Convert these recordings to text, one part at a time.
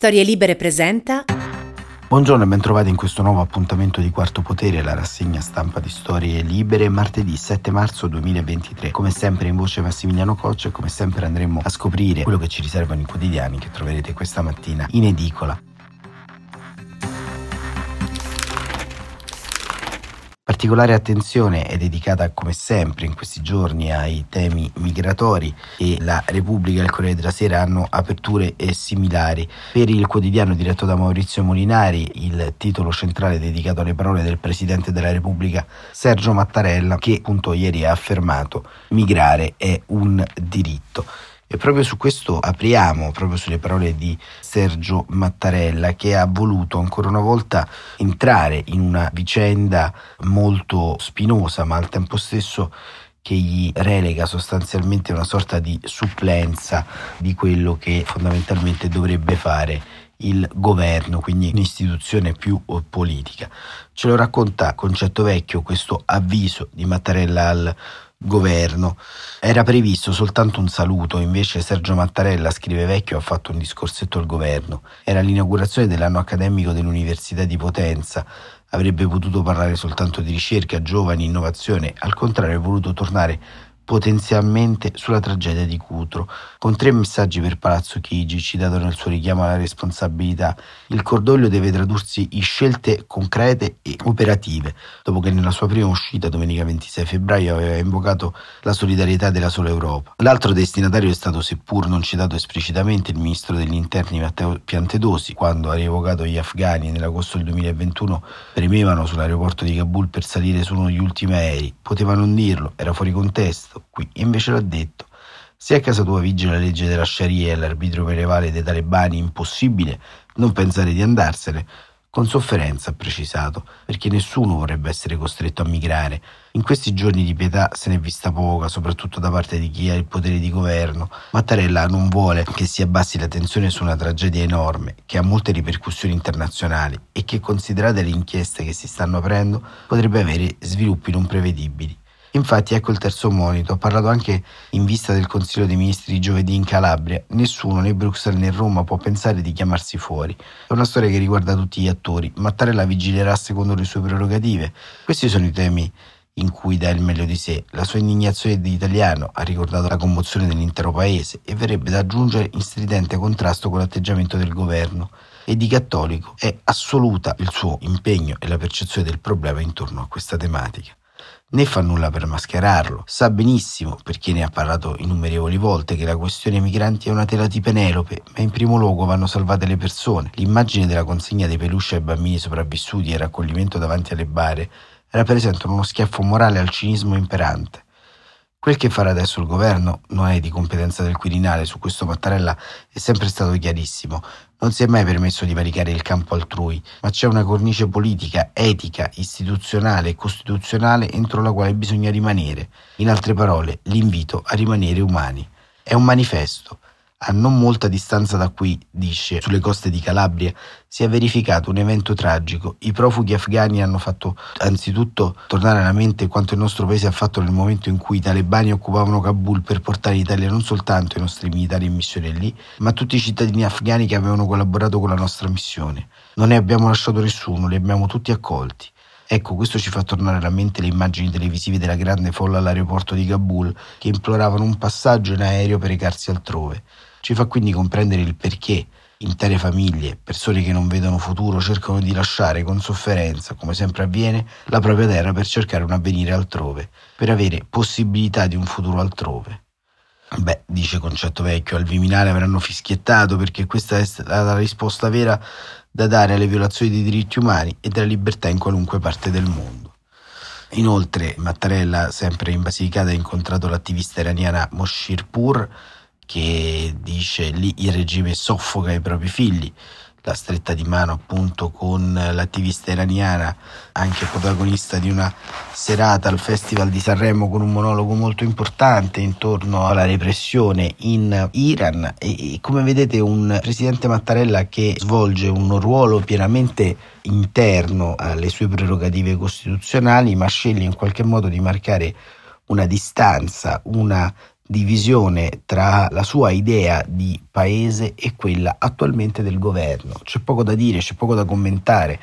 Storie Libere presenta. Buongiorno e bentrovati in questo nuovo appuntamento di Quarto Potere, la rassegna stampa di Storie Libere, martedì 7 marzo 2023. Come sempre in voce Massimiliano Coccia e come sempre andremo a scoprire quello che ci riservano i quotidiani che troverete questa mattina in edicola. Particolare attenzione è dedicata come sempre in questi giorni ai temi migratori e la Repubblica e il Corriere della Sera hanno aperture similari. Per il quotidiano diretto da Maurizio Molinari il titolo centrale è dedicato alle parole del Presidente della Repubblica Sergio Mattarella che appunto ieri ha affermato migrare è un diritto. E proprio su questo apriamo, proprio sulle parole di Sergio Mattarella, che ha voluto ancora una volta entrare in una vicenda molto spinosa, ma al tempo stesso che gli relega sostanzialmente una sorta di supplenza di quello che fondamentalmente dovrebbe fare il governo, quindi un'istituzione più politica. Ce lo racconta Concetto Vecchio questo avviso di Mattarella al governo. Era previsto soltanto un saluto, invece Sergio Mattarella, scrive Vecchio, ha fatto un discorsetto al governo. Era l'inaugurazione dell'anno accademico dell'Università di Potenza. Avrebbe potuto parlare soltanto di ricerca, giovani, innovazione, al contrario ha voluto tornare potenzialmente sulla tragedia di Cutro, con tre messaggi per Palazzo Chigi, citato nel suo richiamo alla responsabilità. Il cordoglio deve tradursi in scelte concrete e operative, dopo che nella sua prima uscita domenica 26 febbraio aveva invocato la solidarietà della sola Europa. L'altro destinatario è stato, seppur non citato esplicitamente, il ministro degli interni Matteo Piantedosi, quando ha rievocato gli afghani nell'agosto del 2021 premevano sull'aeroporto di Kabul per salire su uno degli ultimi aerei. Poteva non dirlo, era fuori contesto, qui, invece l'ha detto. Se a casa tua vige la legge della Sharia e l'arbitrio medievale dei talebani, impossibile non pensare di andarsene. Con sofferenza, ha precisato, perché nessuno vorrebbe essere costretto a migrare. In questi giorni di pietà se n'è vista poca, soprattutto da parte di chi ha il potere di governo. Mattarella non vuole che si abbassi la tensione su una tragedia enorme, che ha molte ripercussioni internazionali e che, considerate le inchieste che si stanno aprendo, potrebbe avere sviluppi non prevedibili. Infatti ecco il terzo monito, ha parlato anche in vista del Consiglio dei Ministri di giovedì in Calabria. Nessuno, né Bruxelles né Roma, può pensare di chiamarsi fuori. È una storia che riguarda tutti gli attori. Mattarella vigilerà secondo le sue prerogative. Questi sono i temi in cui dà il meglio di sé. La sua indignazione di italiano ha ricordato la commozione dell'intero paese e verrebbe da aggiungere in stridente contrasto con l'atteggiamento del governo. E di cattolico è assoluta il suo impegno e la percezione del problema intorno a questa tematica né fa nulla per mascherarlo. Sa benissimo, perché ne ha parlato innumerevoli volte, che la questione migranti è una tela di Penelope, ma in primo luogo vanno salvate le persone. L'immagine della consegna dei peluche ai bambini sopravvissuti e il raccoglimento davanti alle bare rappresentano uno schiaffo morale al cinismo imperante. Quel che farà adesso il governo non è di competenza del Quirinale, su questo Mattarella è sempre stato chiarissimo. Non si è mai permesso di varicare il campo altrui, ma c'è una cornice politica, etica, istituzionale e costituzionale entro la quale bisogna rimanere. In altre parole, l'invito a rimanere umani. È un manifesto a non molta distanza da qui, dice, sulle coste di Calabria, si è verificato un evento tragico. I profughi afghani hanno fatto anzitutto tornare alla mente quanto il nostro paese ha fatto nel momento in cui i talebani occupavano Kabul per portare in Italia non soltanto i nostri militari in missione lì, ma tutti i cittadini afghani che avevano collaborato con la nostra missione. Non ne abbiamo lasciato nessuno, li abbiamo tutti accolti. Ecco, questo ci fa tornare alla mente le immagini televisive della grande folla all'aeroporto di Kabul che imploravano un passaggio in aereo per recarsi altrove. Ci fa quindi comprendere il perché intere famiglie, persone che non vedono futuro, cercano di lasciare con sofferenza, come sempre avviene, la propria terra per cercare un avvenire altrove, per avere possibilità di un futuro altrove. Beh, dice Concetto Vecchio, al Viminale avranno fischiettato perché questa è stata la risposta vera da dare alle violazioni dei diritti umani e della libertà in qualunque parte del mondo. Inoltre, Mattarella, sempre in Basilicata, ha incontrato l'attivista iraniana Moshirpur, che dice lì il regime soffoca i propri figli, la stretta di mano appunto con l'attivista iraniana, anche protagonista di una serata al Festival di Sanremo con un monologo molto importante intorno alla repressione in Iran. E, come vedete un presidente Mattarella che svolge un ruolo pienamente interno alle sue prerogative costituzionali ma sceglie in qualche modo di marcare una distanza, una divisione tra la sua idea di paese e quella attualmente del governo. C'è poco da dire, c'è poco da commentare,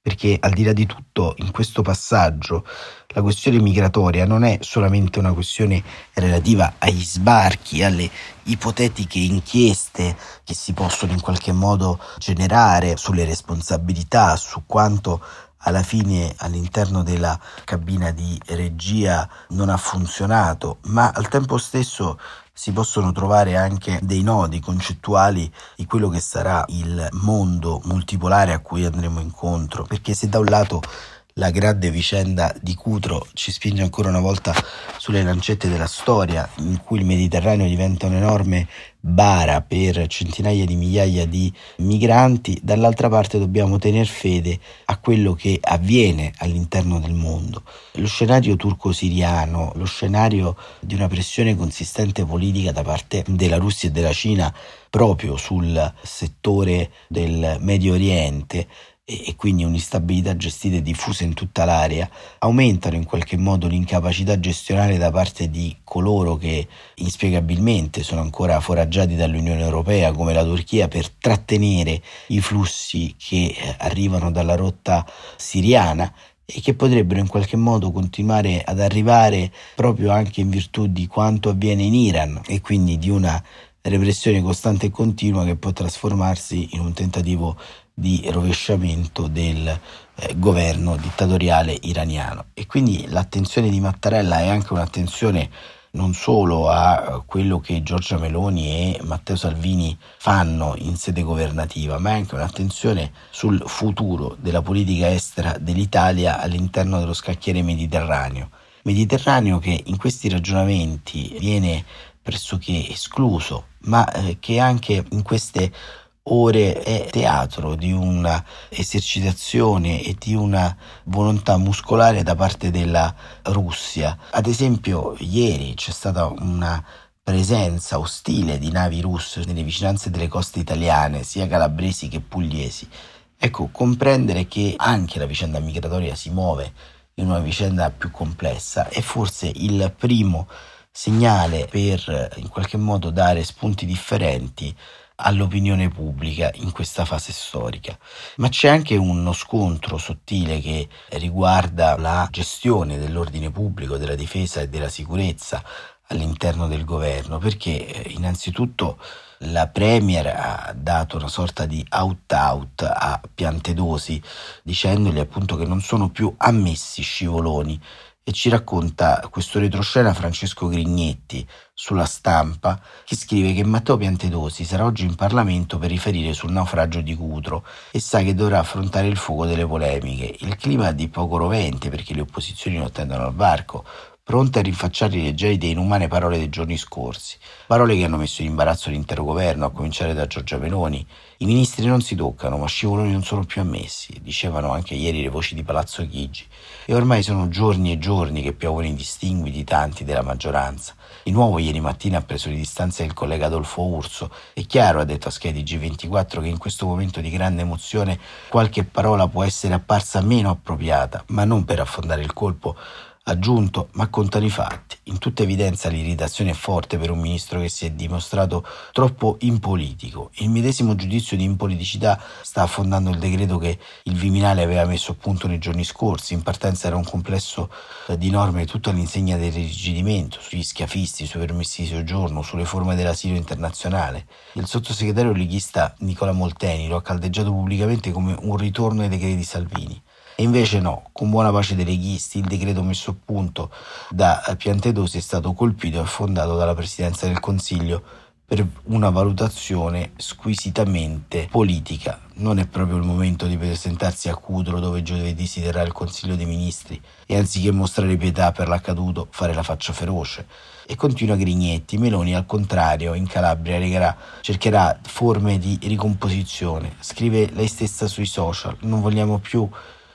perché al di là di tutto in questo passaggio la questione migratoria non è solamente una questione relativa agli sbarchi, alle ipotetiche inchieste che si possono in qualche modo generare sulle responsabilità, su quanto alla fine all'interno della cabina di regia non ha funzionato, ma al tempo stesso si possono trovare anche dei nodi concettuali di quello che sarà il mondo multipolare a cui andremo incontro, perché se da un lato la grande vicenda di Cutro ci spinge ancora una volta sulle lancette della storia, in cui il Mediterraneo diventa un'enorme bara per centinaia di migliaia di migranti, dall'altra parte dobbiamo tener fede a quello che avviene all'interno del mondo. Lo scenario turco-siriano, lo scenario di una pressione consistente politica da parte della Russia e della Cina proprio sul settore del Medio Oriente e quindi un'instabilità gestita e diffusa in tutta l'area, aumentano in qualche modo l'incapacità gestionale da parte di coloro che inspiegabilmente sono ancora foraggiati dall'Unione Europea, come la Turchia, per trattenere i flussi che eh, arrivano dalla rotta siriana e che potrebbero in qualche modo continuare ad arrivare proprio anche in virtù di quanto avviene in Iran e quindi di una repressione costante e continua che può trasformarsi in un tentativo di rovesciamento del eh, governo dittatoriale iraniano. E quindi l'attenzione di Mattarella è anche un'attenzione non solo a quello che Giorgia Meloni e Matteo Salvini fanno in sede governativa, ma anche un'attenzione sul futuro della politica estera dell'Italia all'interno dello scacchiere mediterraneo. Mediterraneo che in questi ragionamenti viene pressoché escluso, ma eh, che anche in queste ore è teatro di una esercitazione e di una volontà muscolare da parte della Russia. Ad esempio, ieri c'è stata una presenza ostile di navi russe nelle vicinanze delle coste italiane, sia calabresi che pugliesi. Ecco, comprendere che anche la vicenda migratoria si muove in una vicenda più complessa è forse il primo segnale per in qualche modo dare spunti differenti all'opinione pubblica in questa fase storica. Ma c'è anche uno scontro sottile che riguarda la gestione dell'ordine pubblico, della difesa e della sicurezza all'interno del governo, perché eh, innanzitutto la Premier ha dato una sorta di out-out a Piantedosi, dicendogli appunto che non sono più ammessi scivoloni e ci racconta questo retroscena Francesco Grignetti sulla stampa che scrive che Matteo Piantedosi sarà oggi in Parlamento per riferire sul naufragio di Cutro e sa che dovrà affrontare il fuoco delle polemiche. Il clima è di poco rovente perché le opposizioni lo attendono al varco, pronte a rinfacciargli le gelide e inumane parole dei giorni scorsi, parole che hanno messo in imbarazzo l'intero governo, a cominciare da Giorgia Meloni. I ministri non si toccano, ma scivoloni non sono più ammessi, dicevano anche ieri le voci di Palazzo Chigi. E ormai sono giorni e giorni che piovono i distingui di tanti della maggioranza. Di nuovo ieri mattina ha preso le distanze il collega Adolfo Urso. È chiaro, ha detto a Schedi G24, che in questo momento di grande emozione qualche parola può essere apparsa meno appropriata, ma non per affondare il colpo aggiunto, ma contano i fatti. In tutta evidenza l'irritazione è forte per un ministro che si è dimostrato troppo impolitico. Il medesimo giudizio di impoliticità sta affondando il decreto che il Viminale aveva messo a punto nei giorni scorsi. In partenza era un complesso eh, di norme tutto all'insegna del rigidimento, sugli schiafisti, sui permessi di soggiorno, sulle forme dell'asilo internazionale. Il sottosegretario leghista Nicola Molteni lo ha caldeggiato pubblicamente come un ritorno ai decreti Salvini. E invece no, con buona pace dei leghisti, il decreto messo a punto da Piantedosi è stato colpito e affondato dalla Presidenza del Consiglio per una valutazione squisitamente politica. Non è proprio il momento di presentarsi a Cudro dove giovedì si terrà il Consiglio dei Ministri e anziché mostrare pietà per l'accaduto fare la faccia feroce. E continua Grignetti, Meloni al contrario in Calabria regherà, cercherà forme di ricomposizione. Scrive lei stessa sui social, non vogliamo più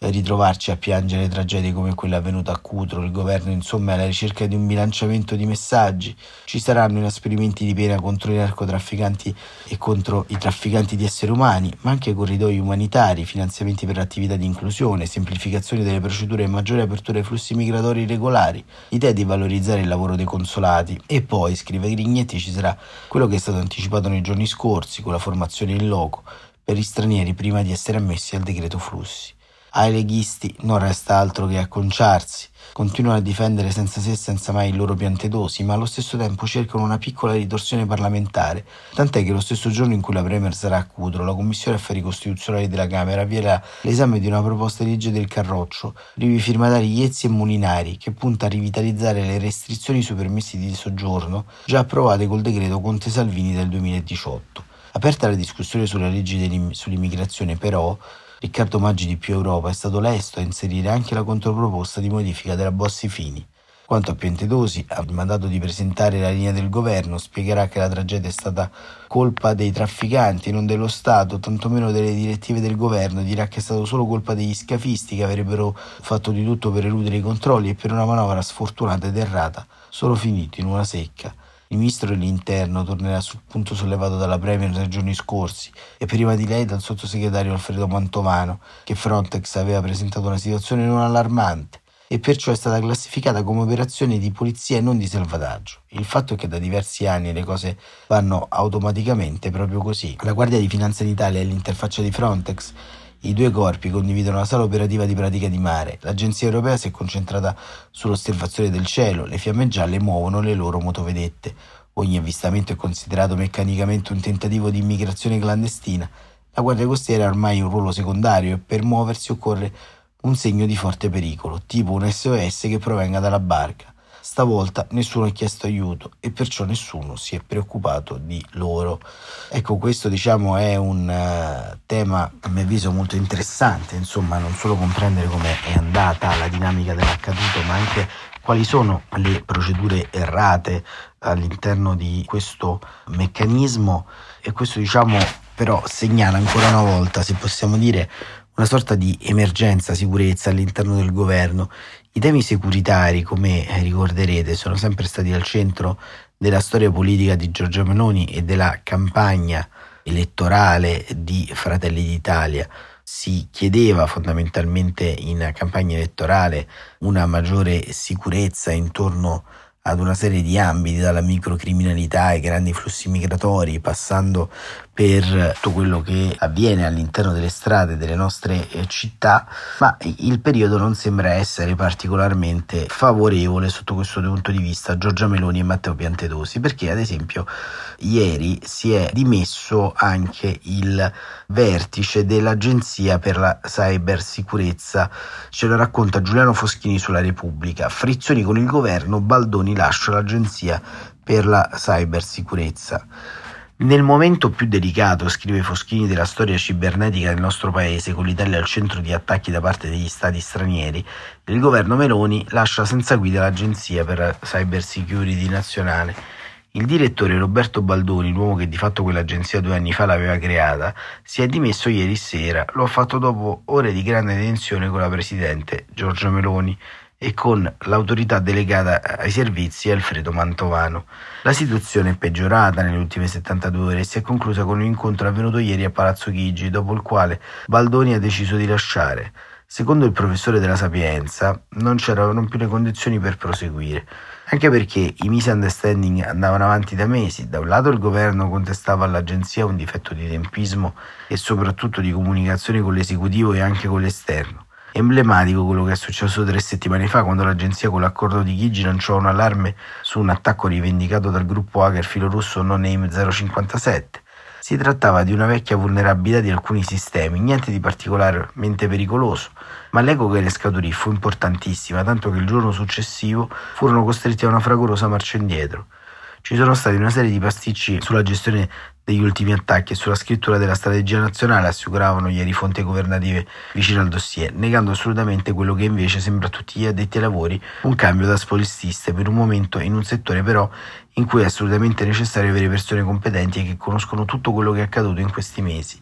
ritrovarci a piangere tragedie come quella avvenuta a Cutro. Il governo insomma è alla ricerca di un bilanciamento di messaggi. Ci saranno inasprimenti di pena contro i narcotrafficanti e contro i trafficanti di esseri umani, ma anche corridoi umanitari, finanziamenti per attività di inclusione, semplificazione delle procedure e maggiore apertura ai flussi migratori regolari, l'idea di valorizzare il lavoro dei consolati e poi, scrive Grignetti, ci sarà quello che è stato anticipato nei giorni scorsi con la formazione in loco per gli stranieri prima di essere ammessi al decreto flussi. Ai leghisti non resta altro che acconciarsi. Continuano a difendere senza se e senza mai i loro piantedosi, ma allo stesso tempo cercano una piccola ritorsione parlamentare, tant'è che lo stesso giorno in cui la Premier sarà a Cudro, la Commissione Affari Costituzionali della Camera avvierà l'esame di una proposta di legge del Carroccio, rivi firmatari Iezzi e Mulinari, che punta a rivitalizzare le restrizioni sui permessi di soggiorno già approvate col decreto Conte Salvini del 2018. Aperta la discussione sulla legge sull'immigrazione, però, Riccardo Maggi di Più Europa è stato lesto a inserire anche la controproposta di modifica della Bossi-Fini. Quanto a Piantedosi, ha mandato di presentare la linea del governo, spiegherà che la tragedia è stata colpa dei trafficanti, non dello Stato, tantomeno delle direttive del governo, dirà che è stato solo colpa degli scafisti che avrebbero fatto di tutto per eludere i controlli e per una manovra sfortunata ed errata, sono finiti in una secca. Il ministro dell'Interno tornerà sul punto sollevato dalla Premier nei giorni scorsi e prima di lei dal sottosegretario Alfredo Mantovano, che Frontex aveva presentato una situazione non allarmante e perciò è stata classificata come operazione di polizia e non di salvataggio. Il fatto è che da diversi anni le cose vanno automaticamente proprio così. La Guardia di Finanza d'Italia è l'interfaccia di Frontex i due corpi condividono la sala operativa di pratica di mare. L'agenzia europea si è concentrata sull'osservazione del cielo. Le fiamme gialle muovono le loro motovedette. Ogni avvistamento è considerato meccanicamente un tentativo di immigrazione clandestina. La Guardia Costiera ha ormai un ruolo secondario e per muoversi occorre un segno di forte pericolo, tipo un SOS che provenga dalla barca. Stavolta nessuno ha chiesto aiuto e perciò nessuno si è preoccupato di loro. Ecco, questo diciamo è un uh, tema a mio avviso molto interessante, insomma, non solo comprendere come è andata la dinamica dell'accaduto, ma anche quali sono le procedure errate all'interno di questo meccanismo e questo diciamo però segnala ancora una volta, se possiamo dire, una sorta di emergenza sicurezza all'interno del governo i temi securitari, come ricorderete, sono sempre stati al centro della storia politica di Giorgia Meloni e della campagna elettorale di Fratelli d'Italia. Si chiedeva fondamentalmente in campagna elettorale una maggiore sicurezza intorno ad una serie di ambiti, dalla microcriminalità ai grandi flussi migratori, passando per tutto quello che avviene all'interno delle strade delle nostre eh, città, ma il periodo non sembra essere particolarmente favorevole sotto questo punto di vista Giorgia Meloni e Matteo Piantedosi, perché ad esempio ieri si è dimesso anche il vertice dell'Agenzia per la Cybersicurezza, ce lo racconta Giuliano Foschini sulla Repubblica, frizioni con il governo, Baldoni lascia l'Agenzia per la Cybersicurezza. Nel momento più delicato, scrive Foschini, della storia cibernetica del nostro paese, con l'Italia al centro di attacchi da parte degli stati stranieri, il governo Meloni lascia senza guida l'Agenzia per la Cybersecurity nazionale. Il direttore Roberto Baldoni, l'uomo che di fatto quell'agenzia due anni fa l'aveva creata, si è dimesso ieri sera. Lo ha fatto dopo ore di grande tensione con la presidente Giorgia Meloni e con l'autorità delegata ai servizi Alfredo Mantovano. La situazione è peggiorata nelle ultime 72 ore e si è conclusa con un incontro avvenuto ieri a Palazzo Chigi, dopo il quale Baldoni ha deciso di lasciare. Secondo il professore della Sapienza, non c'erano più le condizioni per proseguire, anche perché i misunderstanding andavano avanti da mesi. Da un lato il governo contestava all'agenzia un difetto di tempismo e soprattutto di comunicazione con l'esecutivo e anche con l'esterno. Emblematico quello che è successo tre settimane fa quando l'agenzia con l'accordo di Chigi lanciò un allarme su un attacco rivendicato dal gruppo hacker filorusso No Name 057. Si trattava di una vecchia vulnerabilità di alcuni sistemi, niente di particolarmente pericoloso, ma l'eco che ne scaturì fu importantissima, tanto che il giorno successivo furono costretti a una fragorosa marcia indietro. Ci sono stati una serie di pasticci sulla gestione degli ultimi attacchi e sulla scrittura della strategia nazionale assicuravano ieri fonti governative vicine al dossier, negando assolutamente quello che invece sembra a tutti gli addetti ai lavori un cambio da spolististe per un momento in un settore però in cui è assolutamente necessario avere persone competenti e che conoscono tutto quello che è accaduto in questi mesi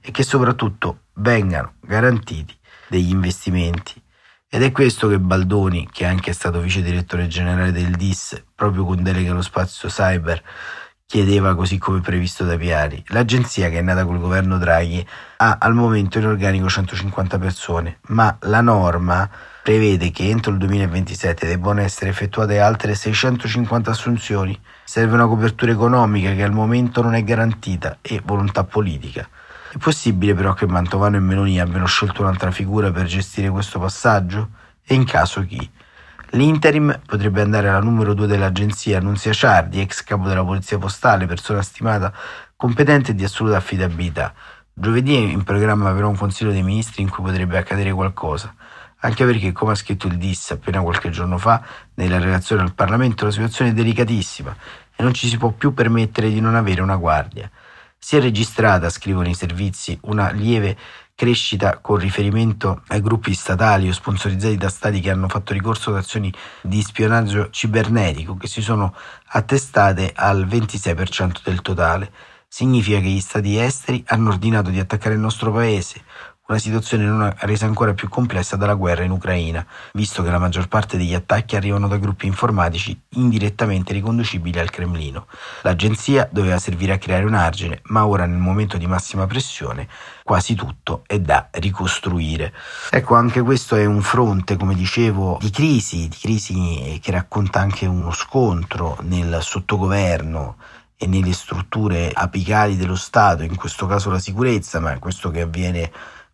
e che soprattutto vengano garantiti degli investimenti. Ed è questo che Baldoni, che è anche stato vice direttore generale del DIS, proprio con delega allo spazio cyber, chiedeva così come previsto da Piari. L'agenzia, che è nata col governo Draghi, ha al momento in organico 150 persone, ma la norma prevede che entro il 2027 debbano essere effettuate altre 650 assunzioni. Serve una copertura economica che al momento non è garantita e volontà politica. È possibile però che Mantovano e Meloni abbiano scelto un'altra figura per gestire questo passaggio? E in caso chi? L'interim potrebbe andare alla numero 2 dell'agenzia, Annunzia Ciardi, ex capo della polizia postale, persona stimata competente e di assoluta affidabilità. Giovedì è in programma però un consiglio dei ministri in cui potrebbe accadere qualcosa, anche perché, come ha scritto il DIS appena qualche giorno fa, nella relazione al Parlamento la situazione è delicatissima e non ci si può più permettere di non avere una guardia. Si è registrata, scrivono i servizi, una lieve crescita con riferimento ai gruppi statali o sponsorizzati da stati che hanno fatto ricorso ad azioni di spionaggio cibernetico che si sono attestate al 26% del totale. Significa che gli stati esteri hanno ordinato di attaccare il nostro paese una situazione non resa ancora più complessa dalla guerra in Ucraina, visto che la maggior parte degli attacchi arrivano da gruppi informatici indirettamente riconducibili al Cremlino. L'agenzia doveva servire a creare un argine, ma ora nel momento di massima pressione quasi tutto è da ricostruire. Ecco, anche questo è un fronte, come dicevo, di crisi, di crisi che racconta anche uno scontro nel sottogoverno e nelle strutture apicali dello Stato, in questo caso la sicurezza, ma questo che avviene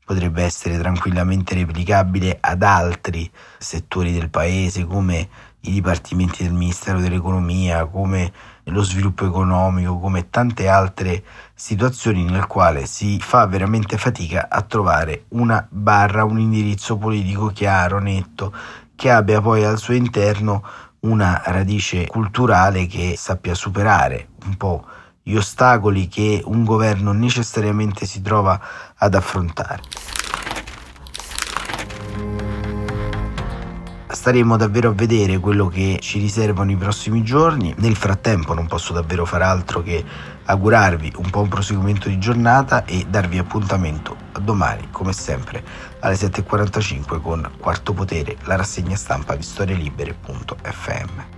potrebbe essere tranquillamente replicabile ad altri settori del paese come i dipartimenti del Ministero dell'Economia, come lo sviluppo economico, come tante altre situazioni nel quale si fa veramente fatica a trovare una barra, un indirizzo politico chiaro, netto, che abbia poi al suo interno una radice culturale che sappia superare un po' gli ostacoli che un governo necessariamente si trova ad affrontare. Staremo davvero a vedere quello che ci riservano i prossimi giorni. Nel frattempo non posso davvero fare altro che augurarvi un buon proseguimento di giornata e darvi appuntamento a domani, come sempre, alle 7.45 con Quarto Potere, la rassegna stampa di storielibere.fm.